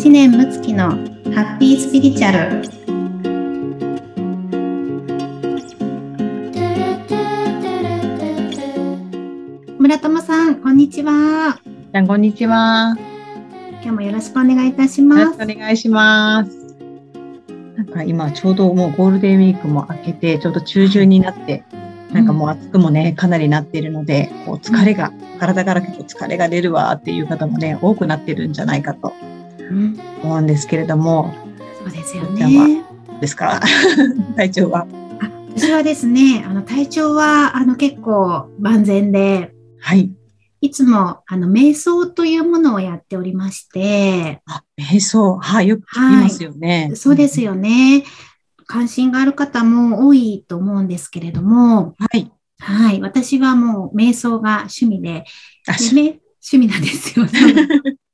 知念睦月のハッピースピリチュアル村友さんこんにちはじゃんこんにちは。今日もよろしくお願いいたしますお願いします。なんか今ちょうどもうゴールデンウィークも明けて、ちょうど中旬になって、なんかもう暑くもね、かなりなっているので、こう疲れが、体から結構疲れが出るわっていう方もね、多くなってるんじゃないかとうん、思うんですけれども、そうですよねですか？体調は？あ私はですねあの体調はあの結構万全ではい。いつもあの瞑想というものをやっておりましてあ、瞑想。はい、よく聞きますよね。そうですよね。関心がある方も多いと思うんですけれども、はい。はい。私はもう瞑想が趣味で、あ、でしめ趣味なんですよ。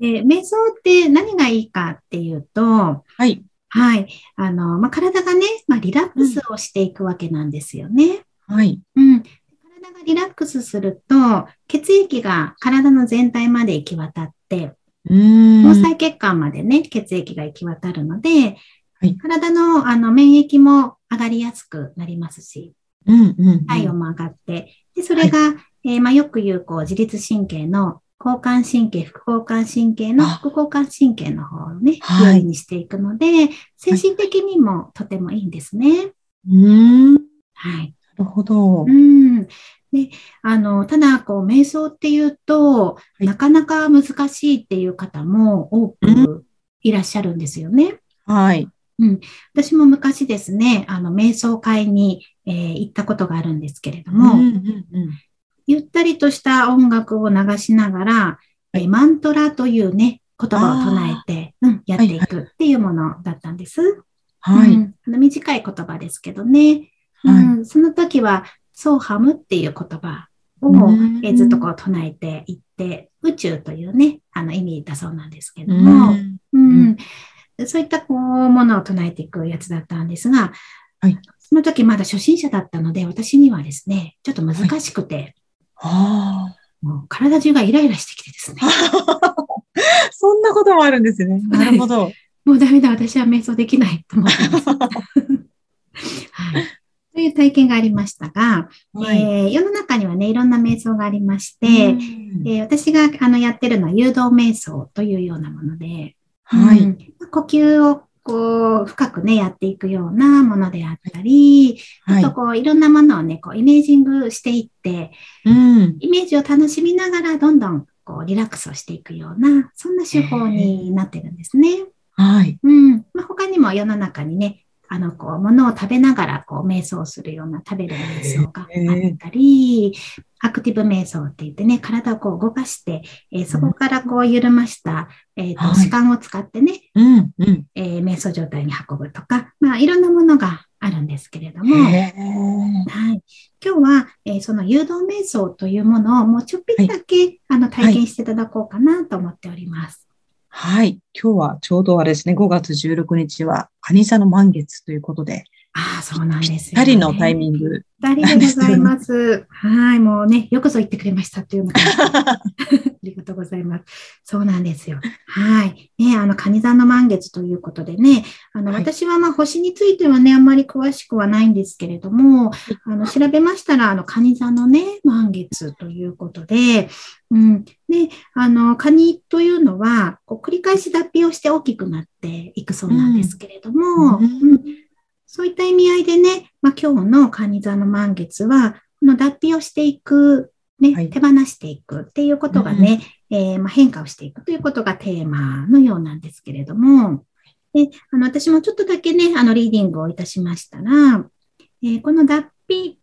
で瞑想って何がいいかっていうと、はい。はい。あの、まあ、体がね、まあ、リラックスをしていくわけなんですよね。はい。うん。体がリラックスすると、血液が体の全体まで行き渡って、うーん。毛細血管までね、血液が行き渡るので、はい体のあの免疫も上がりやすくなりますし、うんうんうん。体温も上がって、でそれが、えーまあ、よく言うこう自律神経の交感神経、副交感神経のあ副交感神経の方をね、はい優位にしていくので、精神的にもとてもいいんですね。うーん。なはい。るほどう。ん。で、あの、ただ、こう、瞑想っていうと、いなかなか難しいっていう方も多くいらっしゃるんですよね。はい。私も昔ですね、あの、瞑想会に、えー行ったことがあるんですけれどうも、んうんうん。ゆったりとした音楽を流しながら、えーマントラというね、言葉を唱えて、うん、やっていくっていうものだったんです。はい。うん。あの短い言葉ですけどね、はい。うん、その時は、ソーハムっていう言葉を、うんえーずっとこう唱えていって、宇宙というね、あの意味だそうなんですけどうも、ん。うん。そういったこうものを唱えていくやつだったんですが、はい。その時まだ初心者だったので、私にはですね、ちょっと難しくて、あもう体中がイライラしてきてですね、あ。そんなこともあるんですね。なるほど。もうダメだ、私は瞑想できないと思ってます。はい、という体験がありましたが、はい。えー世の中にはね、いろんな瞑想がありまして、うんえー私があのやってるのは誘導瞑想というようなもので、はい。うん呼吸をこう深くね、やっていくようなものであったり、はいあと。こういろんなものをね、こうイメージングしていって、うん。イメージを楽しみながらどんどんこうリラックスをしていくような、そんな手法になってるんですね。はい。うん。まあ、他にも世の中にね、あの、こう、物を食べながら、こう、瞑想するような食べる瞑想があったり、アクティブ瞑想って言ってね、体をこう動かして、えーそこからこう緩ました、えっ、と、はい時間を使ってね、うん。うん。えー瞑想状態に運ぶとか、まあ、いろんなものがあるんですけれども、はい。今日は、えーその誘導瞑想というものをもうちょっぴりだけ、あの、体験していただこうかなと思っております。はい。今日はちょうどあれですね、5月16日は、カニ座の満月ということで、ああ、そうなんですよ、ね。ぴったりのタイミング。二人でございます。はい、もうね、よくぞ言ってくれましたというのが、ありがとうございます。そうなんですよ。はい。ね、あの、カニ座の満月ということでね、あの、はい私はまあ、星についてはね、あんまり詳しくはないんですけれども、あの、調べましたら、あの、カニ座のね、満月ということで、うん。で、あの、カニというのは、こう繰り返し脱皮をして大きくなっていくそうなんですけれども、うんうんそういった意味合いでね、まあ、今日の蟹座の満月は、この脱皮をしていく、ね、はい。手放していくっていうことがね、えーまあ、変化をしていくということがテーマのようなんですけれども、であの私もちょっとだけね、あのリーディングをいたしましたら、えーこの脱皮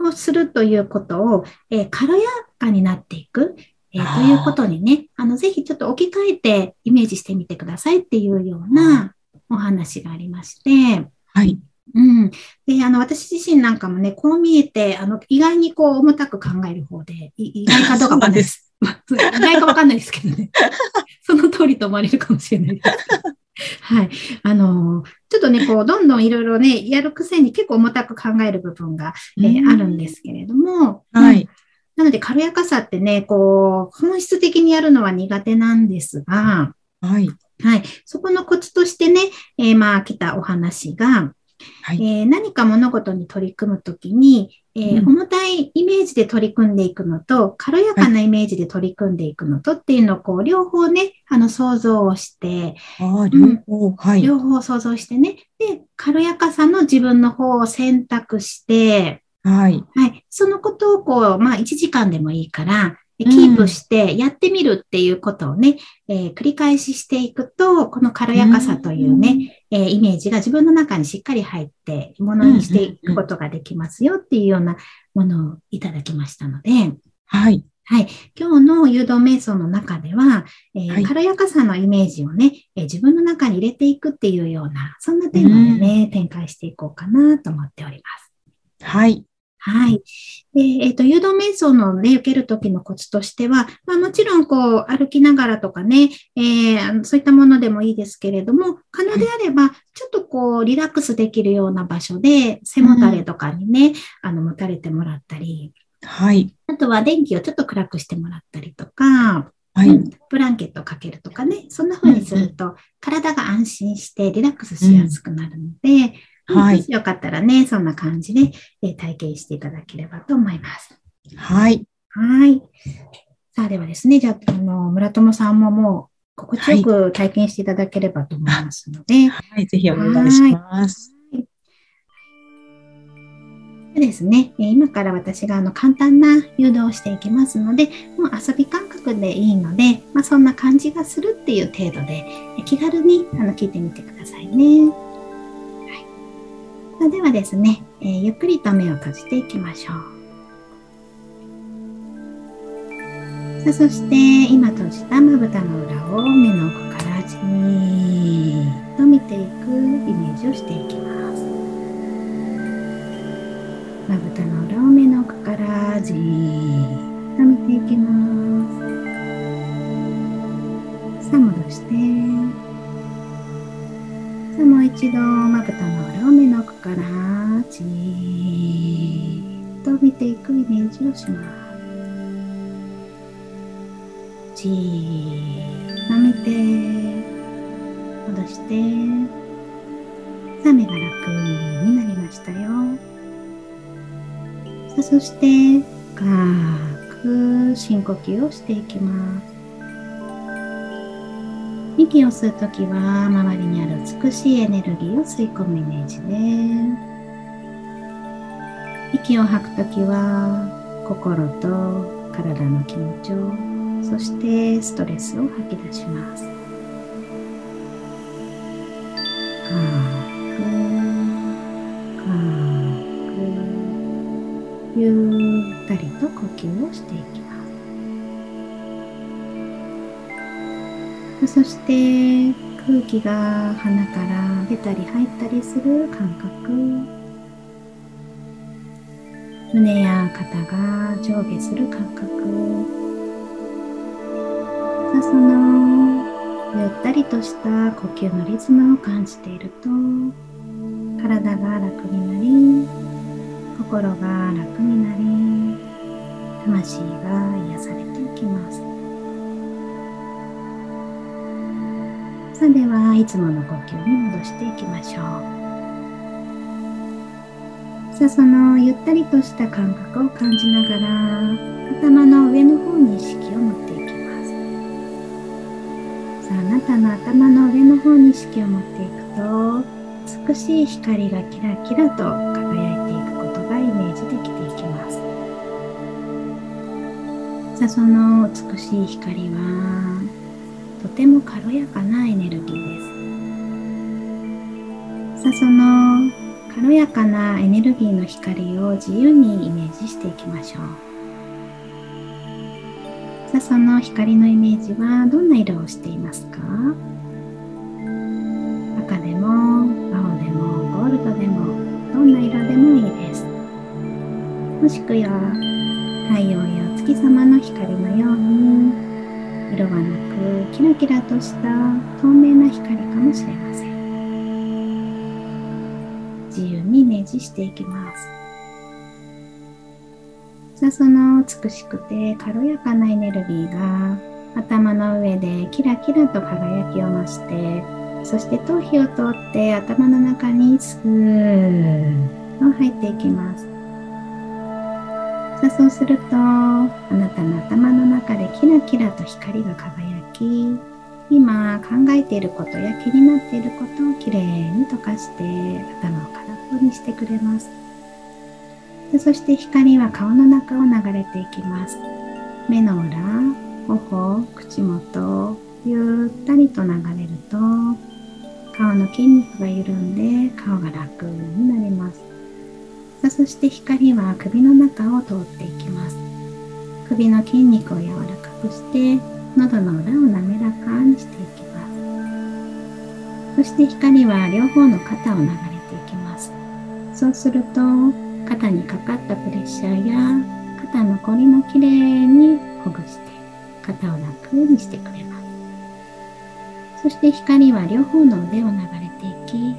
をするということを、えー軽やかになっていく、えーということにね、あのぜひちょっと置き換えてイメージしてみてくださいっていうようなお話がありまして、はい。うん。で、あの、私自身なんかもね、こう見えて、あの、意外にこう、重たく考える方で、い意外かどうかわかんないです。意外かわかんないですけどね。その通りと思われるかもしれないです。はい。あの、ちょっとね、こう、どんどんいろいろね、やるくせに結構重たく考える部分が、えーあるんですけれども、うんはい。なので、軽やかさってね、こう、本質的にやるのは苦手なんですが、はい。はい。そこのコツとしてね、えー、まあ、来たお話が、はい、えー、何か物事に取り組むときに、えーうん、重たいイメージで取り組んでいくのと、軽やかなイメージで取り組んでいくのとっていうのを、こう、両方ね、あの、想像をして、あ両方、うん、はい。両方想像してね、で、軽やかさの自分の方を選択して、はい。はい。そのことを、こう、まあ、1時間でもいいから、キープしてやってみるっていうことをね、うん、えー、繰り返ししていくと、この軽やかさというね、うん、えー、イメージが自分の中にしっかり入って、ものにしていくことができますよっていうようなものをいただきましたので、はい。はい。今日の誘導瞑想の中では、えーはい、軽やかさのイメージをね、えー、自分の中に入れていくっていうような、そんなテーマでね、うん、展開していこうかなと思っております。はい。はい。で、えっ、ー、と、誘導瞑想のね、受けるときのコツとしては、まあもちろんこう、歩きながらとかね、えー、そういったものでもいいですけれども、可能であれば、ちょっとこう、リラックスできるような場所で、背もたれとかにね、うん、あの、持たれてもらったり、はい。あとは電気をちょっと暗くしてもらったりとか、はい、ブランケットをかけるとかね、そんな風にすると、体が安心してリラックスしやすくなるので、はい。よかったらね、そんな感じで、え体験していただければと思います。はい。はい。さあ、ではですね、じゃあ、あの、村友さんももう、心地よく体験していただければと思いますので。はい、はい、ぜひお願いします。でですね、今から私があの簡単な誘導をしていきますので、もう遊び感覚でいいので、まあ、そんな感じがするっていう程度で、気軽にあの聞いてみてくださいね。ではですね、えー、ゆっくりと目を閉じていきましょう。さあそして今閉じたまぶたの裏を目の奥からじーっと見ていくイメージをしていきます。まぶたの裏を目の奥からじーっと見ていきます。さあ戻して。さあもう一度まぶたの裏を目のからじーっと見ていくイメージをします。じーっと見て戻してさあ目が楽になりましたよ。さあそして深く深呼吸をしていきます。息を吸うときは周りにある美しいエネルギーを吸い込むイメージで息を吐くときは心と体の気持ちをそしてストレスを吐き出します。ゆったりと呼吸をしていきます。そして空気が鼻から出たり入ったりする感覚。胸や肩が上下する感覚。さそのゆったりとした呼吸のリズムを感じていると体が楽になり心が楽になり魂が癒されていきます。さあではいつもの呼吸に戻していきましょう。さあそのゆったりとした感覚を感じながら頭の上の方に意識を持っていきます。さああなたの頭の上の方に意識を持っていくと美しい光がキラキラと輝いていくことがイメージできていきます。さあその美しい光はても軽やかなエネルギーです。さあその軽やかなエネルギーの光を自由にイメージしていきましょう。さあその光のイメージはどんな色をしていますか？赤でも青でもゴールドでもどんな色でもいいです。もしくは太陽や月様の光のように色はなくキラキラとした透明な光かもしれません。自由にイメージしていきます。さあその美しくて軽やかなエネルギーが頭の上でキラキラと輝きを増してそして頭皮を通って頭の中にスーッと入っていきます。さあそうするとあなたの頭の中でキラキラと光が輝き今考えていることや気になっていることをきれいに溶かして頭を空っぽにしてくれます。そして光は顔の中を流れていきます。目の裏頬口元ゆったりと流れると顔の筋肉が緩んで顔が楽になります。さそして光は首の中を通っていきます。首の筋肉を柔らかくして喉の裏を滑らかにしていきます。そして光は両方の肩を流れていきます。そうすると肩にかかったプレッシャーや肩のこりもきれいにほぐして肩を楽にしてくれます。そして光は両方の腕を流れていき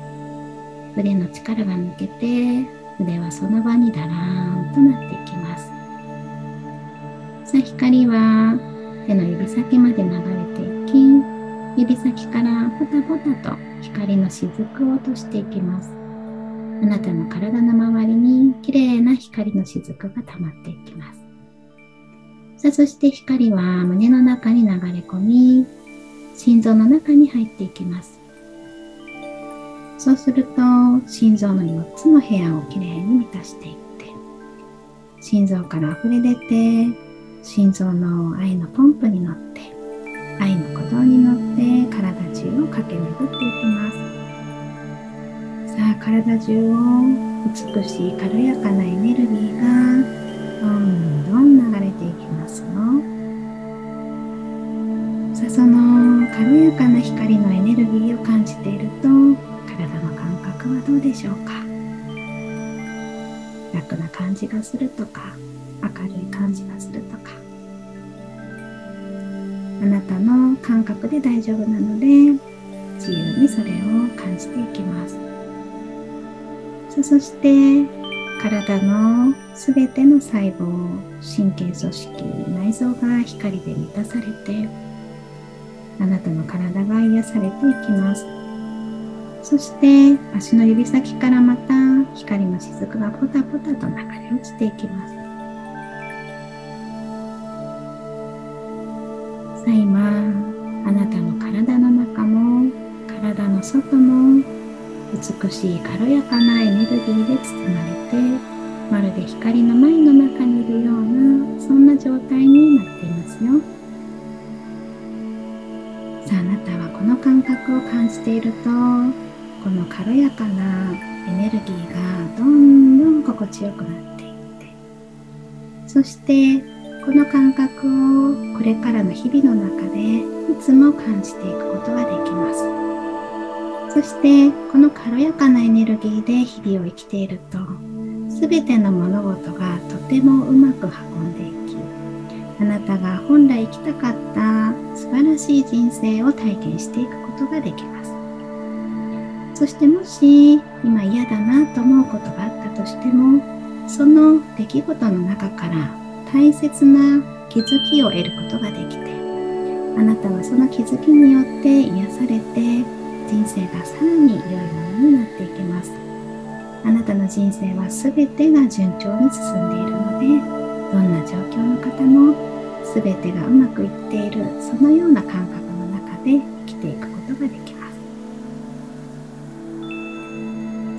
腕の力が抜けて腕はその場にだらーんとなっていきます。さあ光は手の指先まで流れていき指先からポタポタと光の雫を落としていきます。あなたの体の周りにきれいな光の雫が溜まっていきます。さあそして光は胸の中に流れ込み心臓の中に入っていきます。そうすると心臓の4つの部屋をきれいに満たしていって心臓から溢れ出て心臓の愛のポンプに乗って愛の鼓動に乗って体中を駆け巡っていきます。さあ体中を美しい軽やかなエネルギーがどんどん流れていきますよ。さあその軽やかな光のエネルギーを感じていると体の感覚はどうでしょうか楽な感じがするとか明るい感じがするとかあなたの感覚で大丈夫なので自由にそれを感じていきますそして体のすべての細胞神経組織内臓が光で満たされてあなたの体が癒されていきますそして足の指先からまた光の雫がポタポタと流れ落ちていきます。さあ今あなたの体の中も体の外も美しい軽やかなエネルギーで包まれてまるで光の舞の中にいるようなそんな状態になっていますよ。さああなたはこの感覚を感じているとこの軽やかなエネルギーがどんどん心地よくなっていって。そしてこの感覚をこれからの日々の中でいつも感じていくことができます。そしてこの軽やかなエネルギーで日々を生きていると全ての物事がとてもうまく運んでいきあなたが本来生きたかった素晴らしい人生を体験していくことができます。そしてもし今嫌だなと思うことがあったとしてもその出来事の中から大切な気づきを得ることができてあなたはその気づきによって癒されて人生がさらに良いものになっていきます。あなたの人生は全てが順調に進んでいるのでどんな状況の方も全てがうまくいっているそのような感覚の中で生きていくことができます。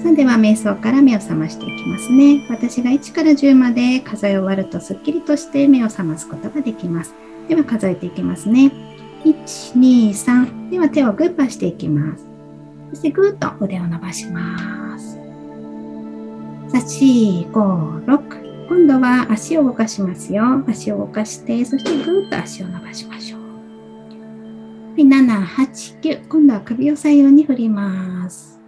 さあでは瞑想から目を覚ましていきますね。私が1から10まで数え終わるとすっきりとして目を覚ますことができます。では数えていきますね。1、2、3。では手をグーパーしていきます。そしてぐーっと腕を伸ばします。4、5、6。今度は足を動かしますよ。足を動かして、そしてぐーっと足を伸ばしましょう。7、8、9。今度は首を左右に振ります。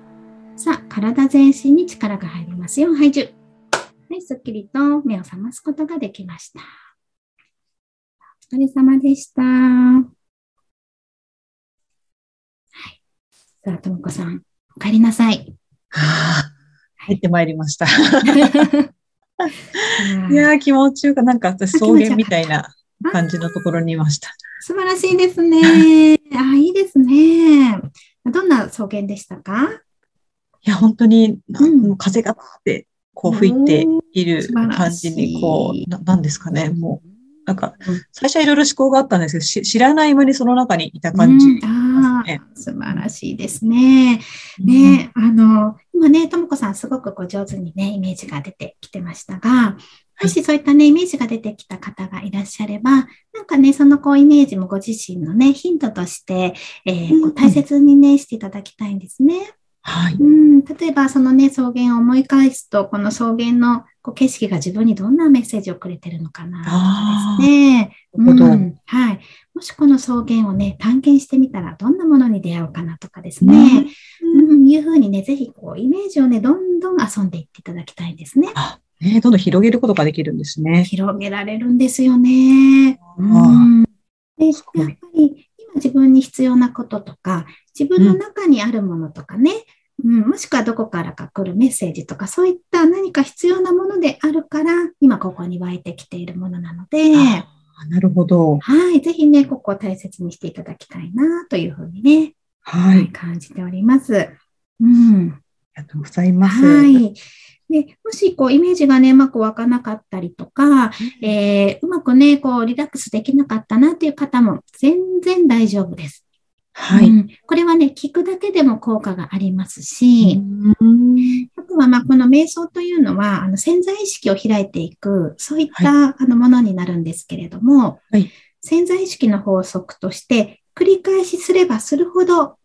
さあ、体全身に力が入りますよ。はい、10。はい、すっきりと目を覚ますことができました。お疲れ様でした。はい。さあ、ともこさん、お帰りなさい。はあ、入ってまいりました。いやー、気持ちよく、なんか私、草原みたいな。あ感じのところにいました。素晴らしいですね。あ、いいですね。どんな草原でしたか？いや、本当に、うん。風がバーってこう吹いている感じに、こう、ななんですかね、もう、なんかうん、最初はいろいろ思考があったんですけど、し知らない間にその中にいた感じうん、あね。あ、素晴らしいですね。ね、あの、今ね、ともこさんすごくこう上手にね、イメージが出てきてましたが、もしそういったね、イメージが出てきた方がいらっしゃれば、なんかね、そのこうイメージもご自身のね、ヒントとして、えーこう大切にね、していただきたいんですね。はい。うん、例えばそのね、草原を思い返すと、この草原のこう景色が自分にどんなメッセージをくれてるのかなとかですね。うんはい。もしこの草原をね、探検してみたらどんなものに出会うかなとかですね。うん、いうふうにね、ぜひこうイメージをね、どんどん遊んでいっていただきたいんですね。あ、ね、どんどん広げることができるんですね。広げられるんですよね。うあん、で、やっぱり今自分に必要なこととか、自分の中にあるものとかね、うん、もしくはどこからか来るメッセージとか、そういった何か必要なものであるから、今ここに湧いてきているものなので、あなるほど。はい、ぜひね、ここを大切にしていただきたいな、というふうにね、は。はいい、感じております。うん。ありがとうございます。はい。で、もし、こう、イメージがね、うまく湧かなかったりとか、えーうまくね、こう、リラックスできなかったなっていう方も全然大丈夫です。はい。うん。これはね、聞くだけでも効果がありますし、うん。あとは、まあ、この瞑想というのは、あの、潜在意識を開いていく、そういった、あのものになるんですけれども、はい。潜在意識の法則として、繰り返しすればするほど、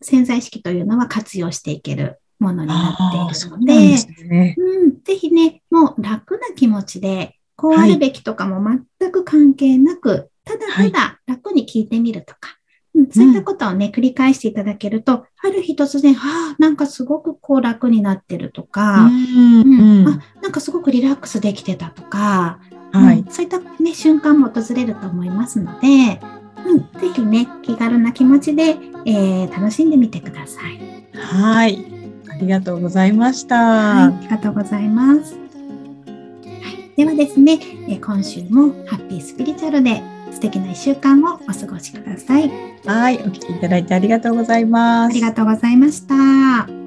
潜在意識というのは活用していけるものになっているので、なんですね。うん、ぜひね、もう楽な気持ちで、こうあるべきとかも全く関係なく、ただただ楽に聞いてみるとか、うん、そういったことをね、繰り返していただけると、ある日突然、ああ、なんかすごくこう楽になってるとか、うんあなんかすごくリラックスできてたとか、はいうん。そういった、ね、瞬間も訪れると思いますので、うん、ぜひね、気軽な気持ちで、えー楽しんでみてください。はい。ありがとうございました。はい、ありがとうございます。はい、ではですね、えー今週もハッピースピリチュアルで素敵な1週間をお過ごしください。はい。お聞きいただいてありがとうございます。ありがとうございました。「